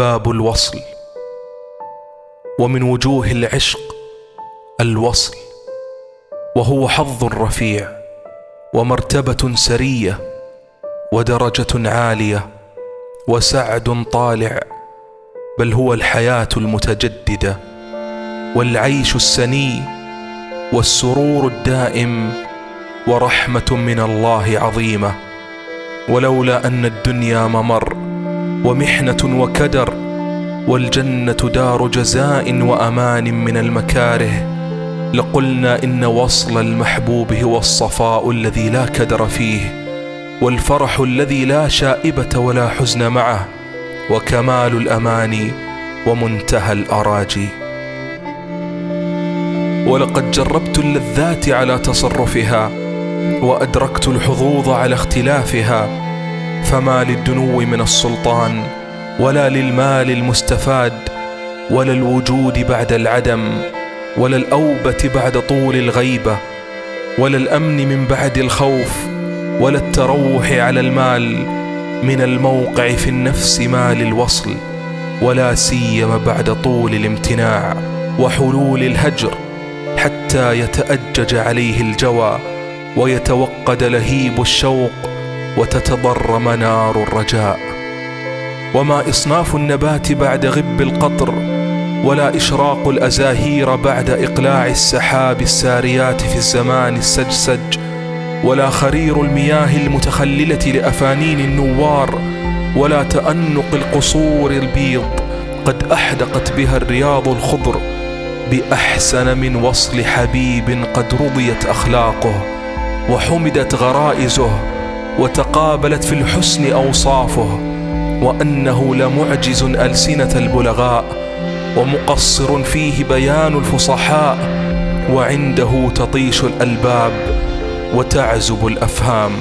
باب الوصل ومن وجوه العشق الوصل وهو حظ رفيع ومرتبة سرية ودرجة عالية وسعد طالع بل هو الحياة المتجددة والعيش السني والسرور الدائم ورحمة من الله عظيمة ولولا أن الدنيا ممر ومحنة وكدر والجنة دار جزاء وأمان من المكاره. لقلنا إن وصل المحبوب هو الصفاء الذي لا كدر فيه والفرح الذي لا شائبة ولا حزن معه وكمال الاماني ومنتهى الاراجي ولقد جربت اللذات على تصرفها وأدركت الحظوظ على اختلافها فما للدنو من السلطان ولا للمال المستفاد ولا الوجود بعد العدم ولا الأوبة بعد طول الغيبة ولا الأمن من بعد الخوف ولا التروح على المال من الموقع في النفس ما للوصل ولا سيما بعد طول الامتناع وحلول الهجر حتى يتأجج عليه الجوى ويتوقد لهيب الشوق وتتضرم نار الرجاء. وما إصناف النبات بعد غب القطر ولا إشراق الأزاهير بعد إقلاع السحاب الساريات في الزمان السجسج ولا خرير المياه المتخللة لأفانين النوار ولا تأنق القصور البيض قد أحدقت بها الرياض الخضر بأحسن من وصل حبيب قد رضيت أخلاقه وحمدت غرائزه وتقابلت في الحسن أوصافه. وأنه لمعجز ألسنة البلغاء ومقصر فيه بيان الفصحاء وعنده تطيش الألباب وتعزب الأفهام.